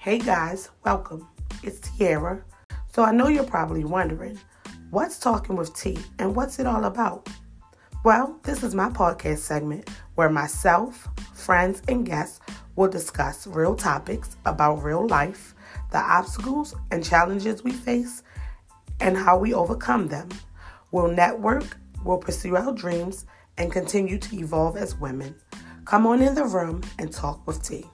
Hey guys, welcome. It's Tiara. So I know you're probably wondering, what's Talking with Tee and what's it all about? Well, this is my podcast segment where myself, friends, and guests will discuss real topics about real life, the obstacles and challenges we face, and how we overcome them. We'll network, we'll pursue our dreams, and continue to evolve as women. Come on in the room and talk with T.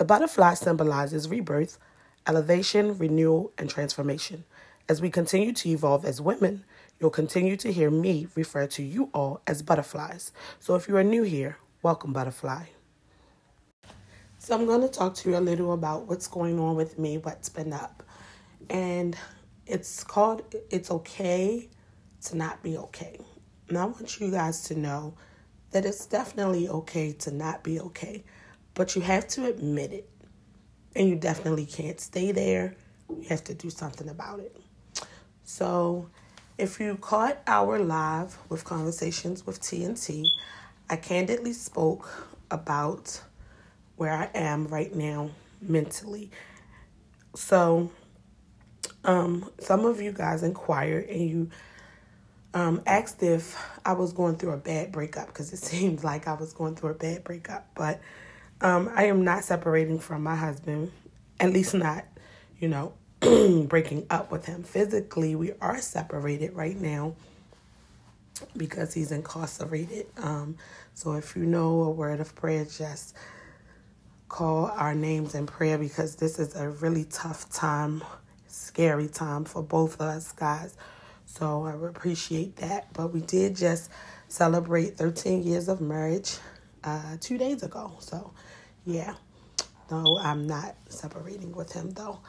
The butterfly symbolizes rebirth, elevation, renewal, and transformation. As we continue to evolve as women, you'll continue to hear me refer to you all as butterflies. So if you are new here, welcome, butterfly. So I'm going to talk to you a little about what's going on with me, what's been up. And it's called It's Okay to Not Be Okay. And I want you guys to know that it's definitely okay to not be okay but you have to admit it. And you definitely can't stay there. You have to do something about it. So, if you caught our live with conversations with TNT, I candidly spoke about where I am right now mentally. So, um, some of you guys inquired and you um, asked if I was going through a bad breakup because it seemed like I was going through a bad breakup, but um, I am not separating from my husband, at least not, you know, breaking up with him. Physically, we are separated right now because he's incarcerated. Um, so if you know a word of prayer, just call our names in prayer because this is a really tough time, scary time for both of us guys. So I appreciate that. But we did just celebrate 13 years of marriage uh, two days ago. So yeah. No, I'm not separating with him though.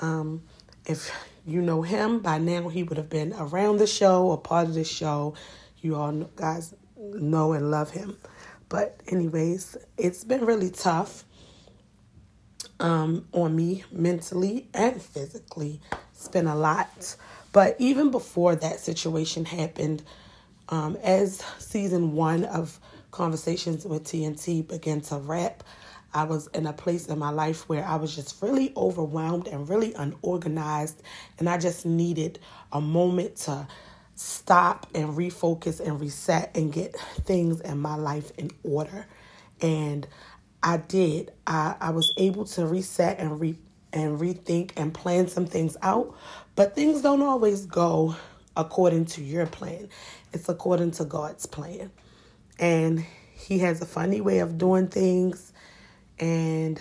Um, if you know him by now, he would have been around the show or part of the show. You all guys know and love him. But anyways, it's been really tough um, on me mentally and physically. It's been a lot. But even before that situation happened, um, as season one of Conversations with TNT began to wrap, I was in a place in my life where I was just really overwhelmed and really unorganized. And I just needed a moment to stop and refocus and reset and get things in my life in order. And I did. I, I was able to reset and re and rethink and plan some things out. But things don't always go according to your plan. It's according to God's plan. And he has a funny way of doing things and,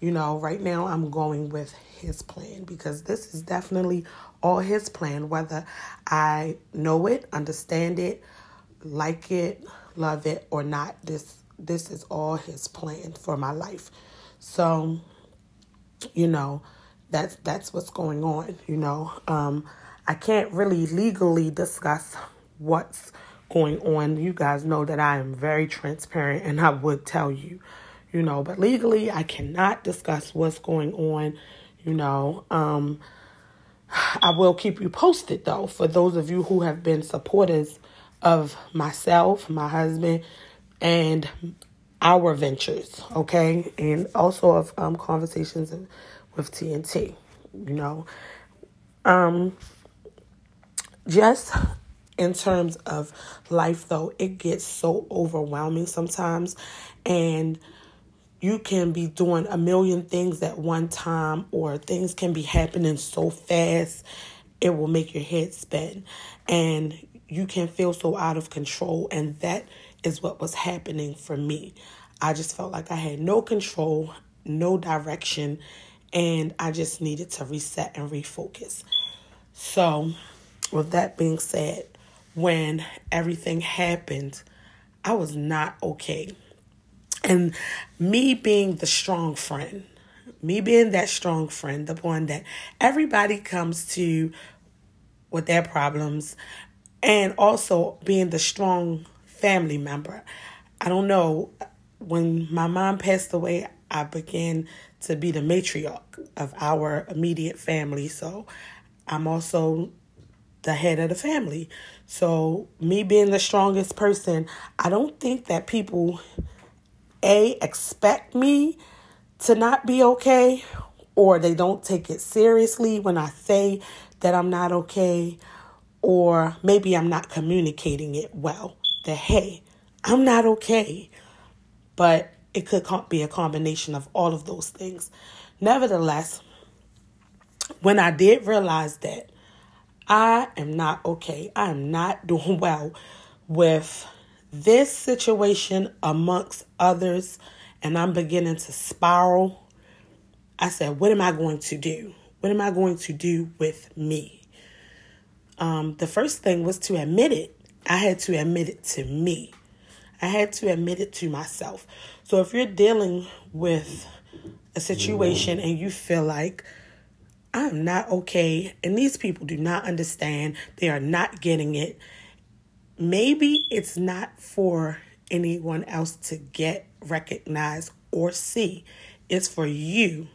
you know, right now I'm going with his plan because this is definitely all his plan, whether I know it, understand it, like it, love it, or not. This this is all his plan for my life. So, you know, that's that's what's going on, you know. Um I can't really legally discuss what's going on. You guys know that I am very transparent and I would tell you you know, but legally I cannot discuss what's going on, you know. Um, I will keep you posted though for those of you who have been supporters of myself, my husband, and our ventures, okay, and also of um, conversations with TNT, you know. Um, just in terms of life, though, it gets so overwhelming sometimes, and you can be doing a million things at one time, or things can be happening so fast, it will make your head spin. And you can feel so out of control. And that is what was happening for me. I just felt like I had no control, no direction, and I just needed to reset and refocus. So, with that being said, when everything happened, I was not okay. And me being the strong friend, me being that strong friend, the one that everybody comes to with their problems, and also being the strong family member. I don't know, when my mom passed away, I began to be the matriarch of our immediate family. So I'm also the head of the family. So, me being the strongest person, I don't think that people A, expect me to not be okay, or they don't take it seriously when I say that I'm not okay, or maybe I'm not communicating it well. That, hey, I'm not okay. But it could be a combination of all of those things. Nevertheless, when I did realize that I am not okay, I am not doing well with this situation amongst others, and I'm beginning to spiral, I said, What am I going to do? What am I going to do with me? Um, the first thing was to admit it. I had to admit it to me. I had to admit it to myself. So if you're dealing with a situation and you feel like I'm not okay and these people do not understand, they are not getting it, maybe it's not for anyone else to get, recognized or see. It's for you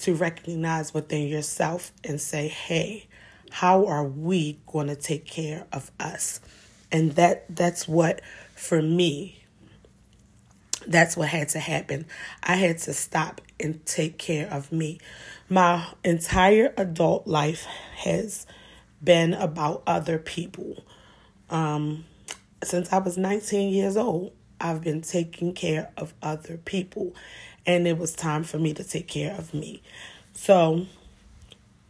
to recognize within yourself and say, hey, how are we going to take care of us? And that that's what for me that's what had to happen. I had to stop and take care of me. My entire adult life has been about other people. Um, since I was 19 years old, I've been taking care of other people, and it was time for me to take care of me. So,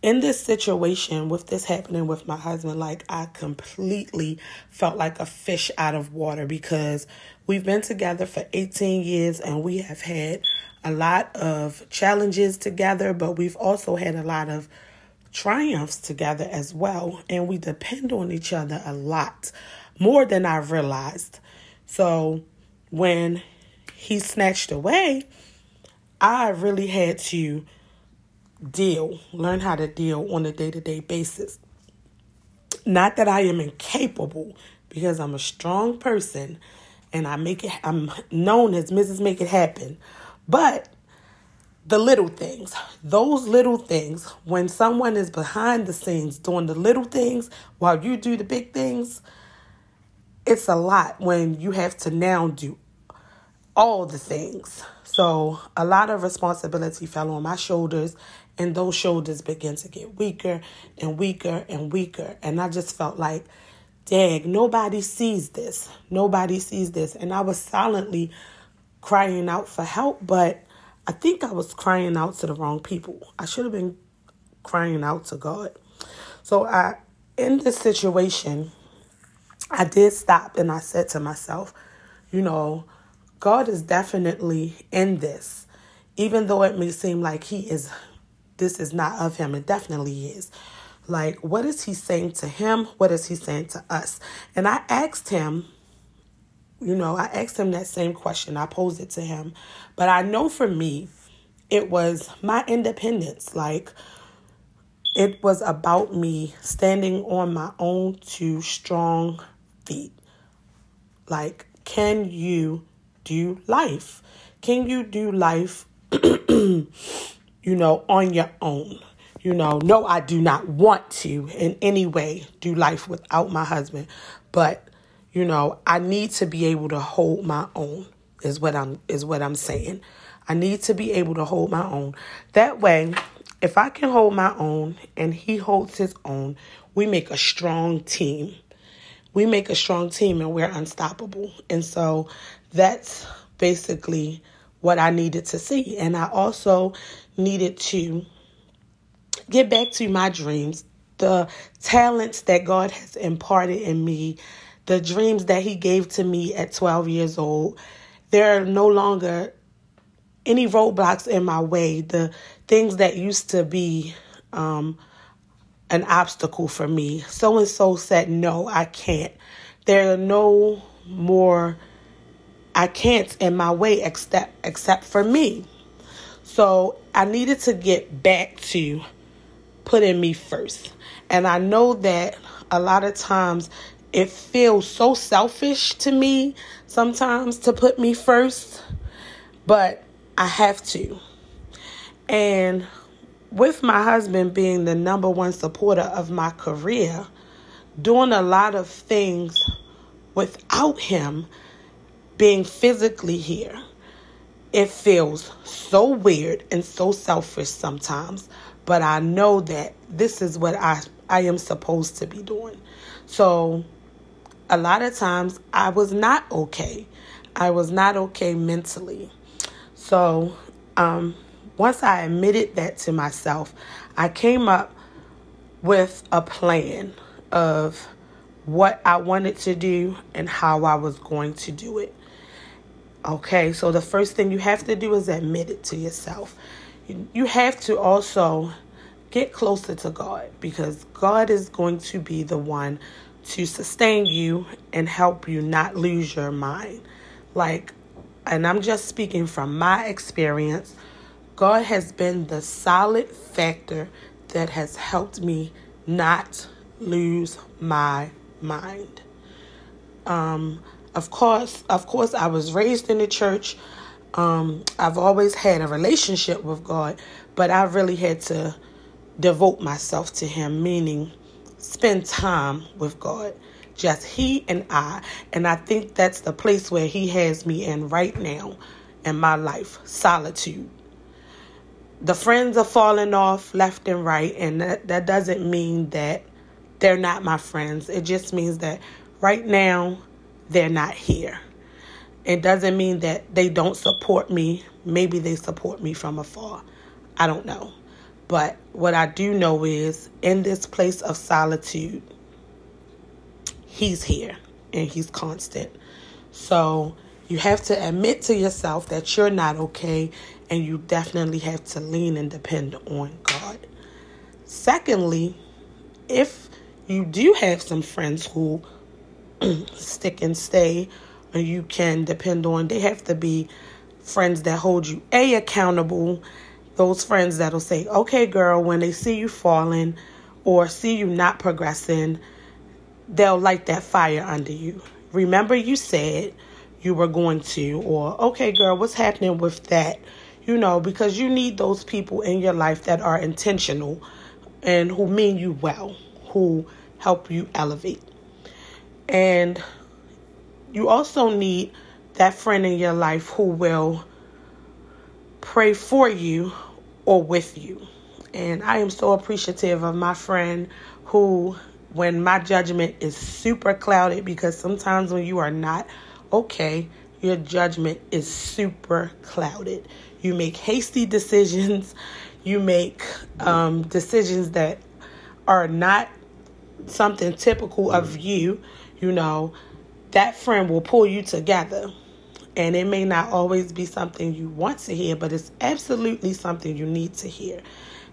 in this situation, with this happening with my husband, like I completely felt like a fish out of water because we've been together for 18 years and we have had a lot of challenges together, but we've also had a lot of triumphs together as well. And we depend on each other a lot more than I realized. So when he snatched away, I really had to deal, learn how to deal on a day to day basis. Not that I am incapable, because I'm a strong person and I make it, I'm known as Mrs. Make It Happen. But the little things, those little things, when someone is behind the scenes doing the little things while you do the big things, it's a lot when you have to now do all the things. So a lot of responsibility fell on my shoulders, and those shoulders began to get weaker and weaker and weaker. And I just felt like, dang, nobody sees this. Nobody sees this. And I was silently crying out for help, but I think I was crying out to the wrong people. I should have been crying out to God. So I in this situation, I did stop and I said to myself, you know, God is definitely in this. Even though it may seem like he is this is not of him, it definitely is. Like, what is he saying to him? What is he saying to us? And I asked him, you know, I asked him that same question. I posed it to him. But I know for me, it was my independence. Like, it was about me standing on my own two strong feet. Like, can you do life? Can you do life, you know, on your own? You know, no, I do not want to in any way do life without my husband, but you know, I need to be able to hold my own is what I'm is what I'm saying. I need to be able to hold my own. That way, if I can hold my own and he holds his own, we make a strong team. We make a strong team and we're unstoppable. And so that's basically what I needed to see. And I also needed to get back to my dreams, the talents that God has imparted in me the dreams that he gave to me at 12 years old, there are no longer any roadblocks in my way. The things that used to be um, an obstacle for me. So and so said, no, I can't. There are no more I can't in my way except except for me. So I needed to get back to putting me first. And I know that a lot of times it feels so selfish to me sometimes to put me first, but I have to. And with my husband being the number one supporter of my career, doing a lot of things without him being physically here, it feels so weird and so selfish sometimes, but I know that this is what I I am supposed to be doing. So a lot of times I was not okay. I was not okay mentally. So um, once I admitted that to myself, I came up with a plan of what I wanted to do and how I was going to do it. Okay, so the first thing you have to do is admit it to yourself. You, have to also get closer to God because God is going to be the one to sustain you and help you not lose your mind. Like, and I'm just speaking from my experience, God has been the solid factor that has helped me not lose my mind. Um, of course, of course, I was raised in the church. Um, I've always had a relationship with God, but I really had to devote myself to Him, meaning spend time with God. Just He and I. And I think that's the place where He has me in right now in my life solitude. The friends are falling off left and right, and that, that doesn't mean that they're not my friends. It just means that right now they're not here. It doesn't mean that they don't support me. Maybe they support me from afar. I don't know. But what I do know is in this place of solitude, He's here and He's constant. So you have to admit to yourself that you're not okay and you definitely have to lean and depend on God. Secondly, if you do have some friends who stick and stay or you can depend on, they have to be friends that hold you a accountable those friends that'll say, okay, girl, when they see you falling or see you not progressing, they'll light that fire under you. Remember, you said you were going to, or okay, girl, what's happening with that? You know, because you need those people in your life that are intentional and who mean you well, who help you elevate. And you also need that friend in your life who will pray for you or with you. And I am so appreciative of my friend who, when my judgment is super clouded, because sometimes when you are not okay, your judgment is super clouded. You make hasty decisions, you make um, decisions that are not something typical of you, you know, that friend will pull you together and it may not always be something you want to hear, but it's absolutely something you need to hear.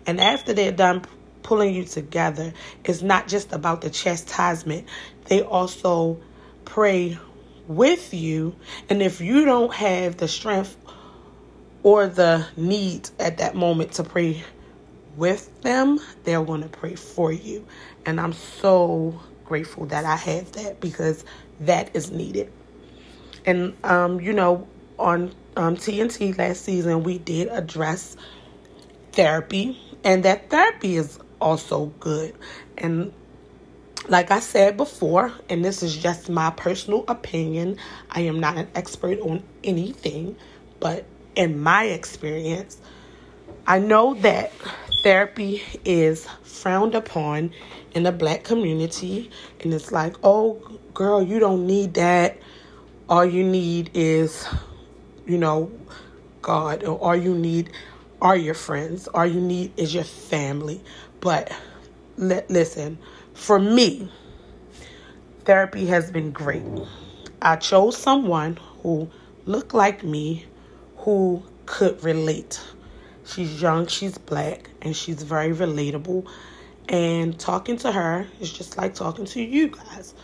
And after they're done pulling you together, it's not just about the chastisement, they also pray with you. And if you don't have the strength or the need at that moment to pray with them, they're going to pray for you. And I'm so grateful that I have that because that is needed. And, um, you know, on um, TNT last season, we did address therapy, and that therapy is also good. And like I said before, and this is just my personal opinion, I am not an expert on anything, but in my experience, I know that therapy is frowned upon in the black community, and it's like, oh, girl, you don't need that all you need is, you know, God, or all you need are your friends, all you need is your family. But li- listen, for me, therapy has been great. I chose someone who looked like me, who could relate. She's young, she's black, and she's very relatable. And talking to her is just like talking to you guys.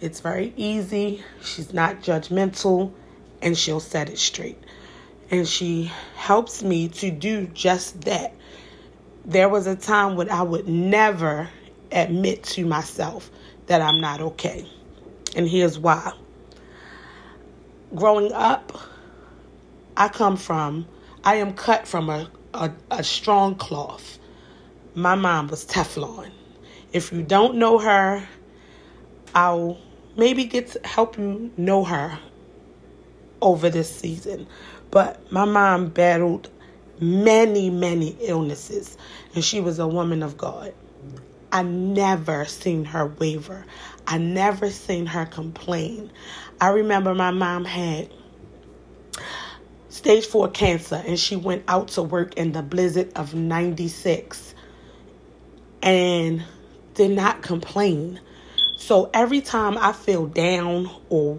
It's very easy. She's not judgmental and she'll set it straight. And she helps me to do just that. There was a time when I would never admit to myself that I'm not okay. And here's why. Growing up, I come from, I am cut from a, a, a strong cloth. My mom was Teflon. If you don't know her, I'll maybe get to help you know her over this season. But my mom battled many, many illnesses, and she was a woman of God. I never seen her waver. I never seen her complain. I remember my mom had stage four cancer and she went out to work in the blizzard of 96 and did not complain. So every time I feel down or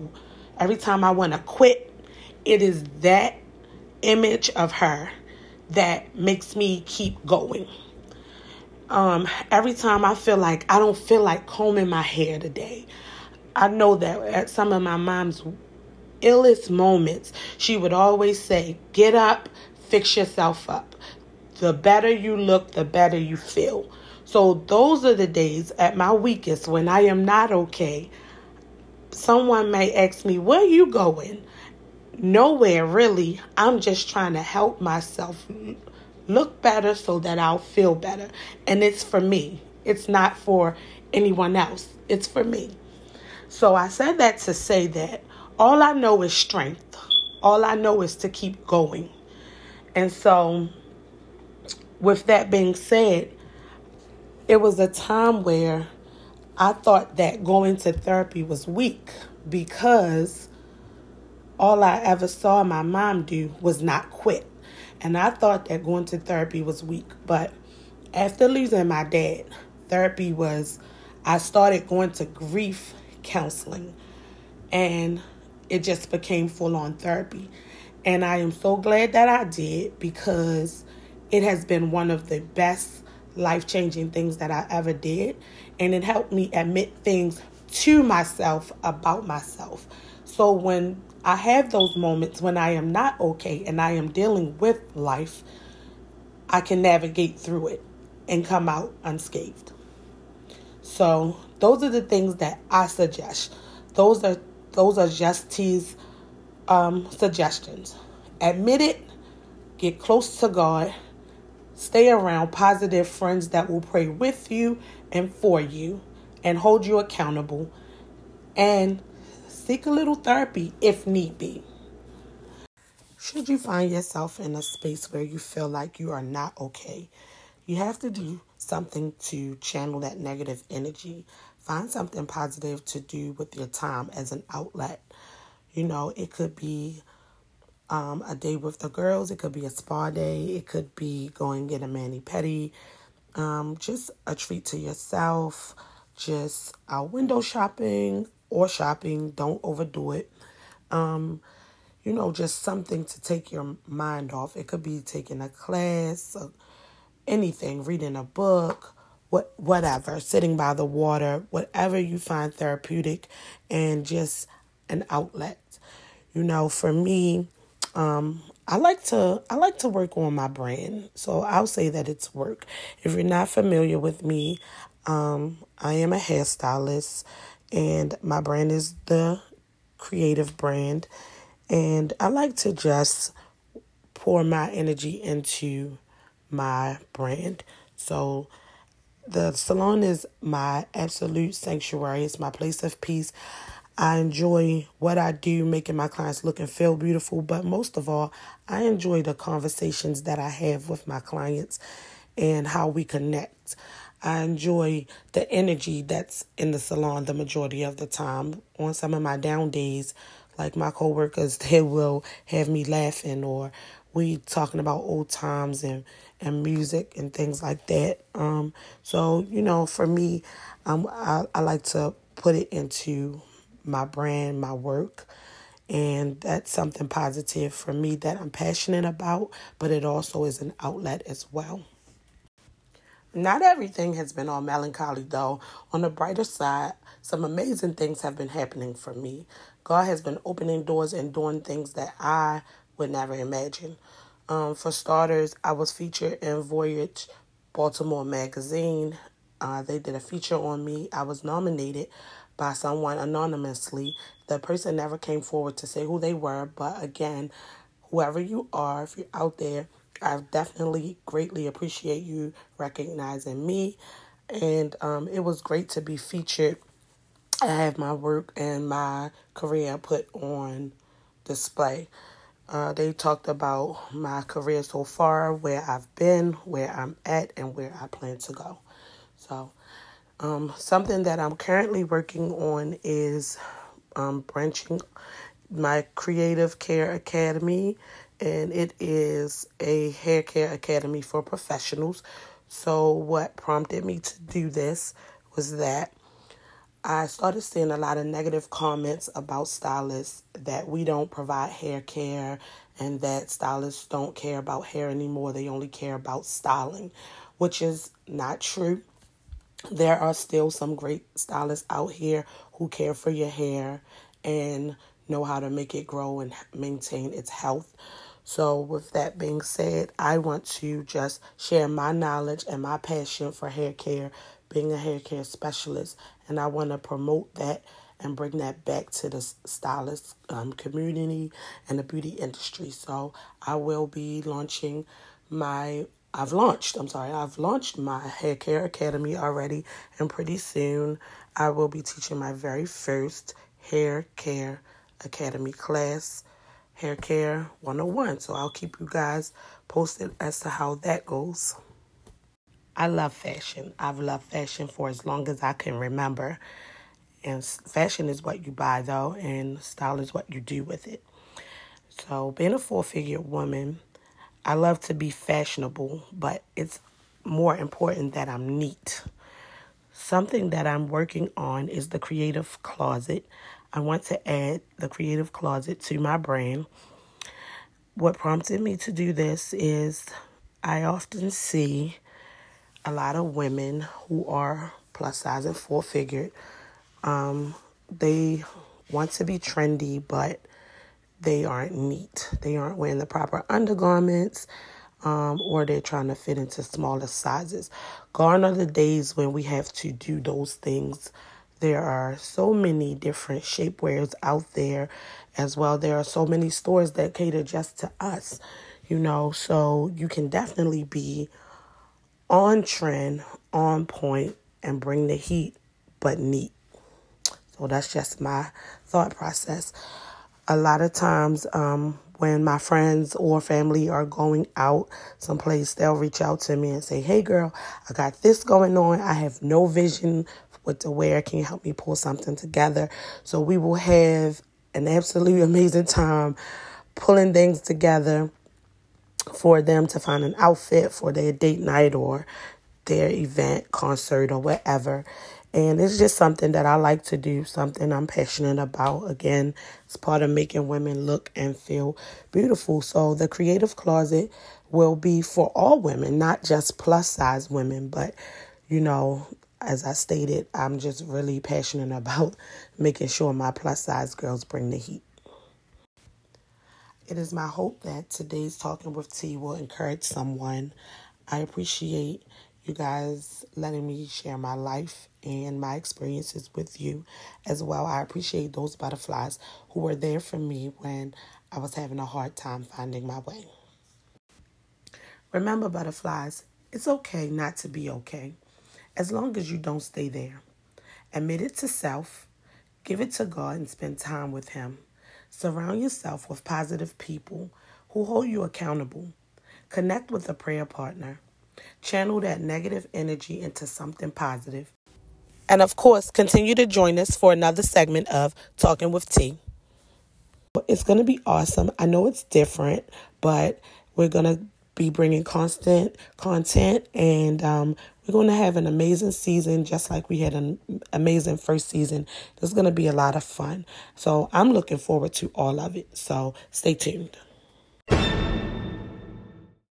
every time I want to quit, it is that image of her that makes me keep going. Um, every time I feel like I don't feel like combing my hair today, I know that at some of my mom's illest moments, she would always say, Get up, fix yourself up. The better you look, the better you feel. So, those are the days at my weakest when I am not okay. Someone may ask me, Where are you going? Nowhere really. I'm just trying to help myself look better so that I'll feel better. And it's for me, it's not for anyone else, it's for me. So I said that to say that all I know is strength, all I know is to keep going. And so, with that being said, it was a time where I thought that going to therapy was weak because all I ever saw my mom do was not quit. And I thought that going to therapy was weak. But after losing my dad, therapy was, I started going to grief counseling. And it just became full on therapy. And I am so glad that I did because it has been one of the best life changing things that I ever did. And it helped me admit things to myself about myself. So when I have those moments when I am not okay and I am dealing with life, I can navigate through it and come out unscathed. So, those are the things that I suggest. Those are those are just T's um, suggestions. Admit it, get close to God, stay around positive friends that will pray with you and for you and hold you accountable, and Seek a little therapy if need be. Should you find yourself in a space where you feel like you are not okay, you have to do something to channel that negative energy. Find something positive to do with your time as an outlet. You know, it could be um, a day with the girls, it could be a spa day, it could be going get a mani pedi, um, just a treat to yourself, just out window shopping, or shopping. Don't overdo it. Um, you know, just something to take your mind off. It could be taking a class, or anything, reading a book, what whatever, sitting by the water, whatever you find therapeutic and just an outlet. You know, for me, um, I like to I like to work on my brand. So I'll say that it's work. If you're not familiar with me, um, I am a hairstylist and my brand is the creative brand. And I like to just pour my energy into my brand. So the salon is my absolute sanctuary, it's my place of peace. I enjoy what I do, making my clients look and feel beautiful, but most of all, I enjoy the conversations that I have with my clients and how we connect. I enjoy the energy that's in the salon the majority of the time. On some of my down days, like my coworkers, they will have me laughing or we talking about old times and and music and things like that. Um, so you know, for me, um, I, I like to put it into my brand, my work, and that's something positive for me that I'm passionate about. But it also is an outlet as well. Not everything has been all melancholy, though. On the brighter side, some amazing things have been happening for me. God has been opening doors and doing things that I would never imagine. Um, for starters, I was featured in Voyage Baltimore Magazine. Uh, they did a feature on me. I was nominated by someone anonymously. The person never came forward to say who they were, but again, whoever you are, if you're out there, I definitely greatly appreciate you recognizing me. And um, it was great to be featured. I have my work and my career put on display. Uh, they talked about my career so far, where I've been, where I'm at, and where I plan to go. So, um, something that I'm currently working on is um, branching my Creative Care Academy, and it is a hair care academy for professionals. So, what prompted me to do this was that I started seeing a lot of negative comments about stylists that we don't provide hair care and that stylists don't care about hair anymore. They only care about styling, which is not true. There are still some great stylists out here who care for your hair and know how to make it grow and maintain its health. So, with that being said, I want to just share my knowledge and my passion for hair care being a hair care specialist, and I want to promote that and bring that back to the stylist um, community and the beauty industry. So I will be launching my. I've launched. I'm sorry. I've launched my hair care academy already, and pretty soon I will be teaching my very first hair care academy class, hair care 101. So I'll keep you guys posted as to how that goes. I love fashion. I've loved fashion for as long as I can remember. And fashion is what you buy, though, and style is what you do with it. So, being a four figure woman, I love to be fashionable, but it's more important that I'm neat. Something that I'm working on is the creative closet. I want to add the creative closet to my brand. What prompted me to do this is I often see a lot of women who are plus size and full figured. Um, they want to be trendy, but they aren't neat. They aren't wearing the proper undergarments, um, or they're trying to fit into smaller sizes. Gone are the days when we have to do those things. There are so many different shapewears out there as well. There are so many stores that cater just to us, you know, so you can definitely be on trend, on point, and bring the heat, but neat. So that's just my thought process. A lot of times, um, when my friends or family are going out someplace, they'll reach out to me and say, Hey girl, I got this going on. I have no vision what to wear. Can you help me pull something together? So we will have an absolutely amazing time pulling things together for them to find an outfit for their date night or their event, concert, or whatever. And it's just something that I like to do, something I'm passionate about. Again, it's part of making women look and feel beautiful. So the creative closet will be for all women, not just plus size women, but you know, as I stated, I'm just really passionate about making sure my plus size girls bring the heat. It is my hope that today's Talking with Tee will encourage someone. I appreciate you guys letting me share my life and my experiences with you as well. I appreciate those butterflies who were there for me when I was having a hard time finding my way. Remember, butterflies, it's okay not to be okay as long as you don't stay there. Admit it to self, give it to God, and spend time with Him. Surround yourself with positive people who hold you accountable. Connect with a prayer partner. Channel that negative energy into something positive. And of course, continue to join us for another segment of Talking with Tee. It's going to be awesome. I know it's different, but we're going to be bringing constant content and um, we're going to have an amazing season, just like we had an amazing first season. There's going to be a lot of fun. So I'm looking forward to all of it. So stay tuned.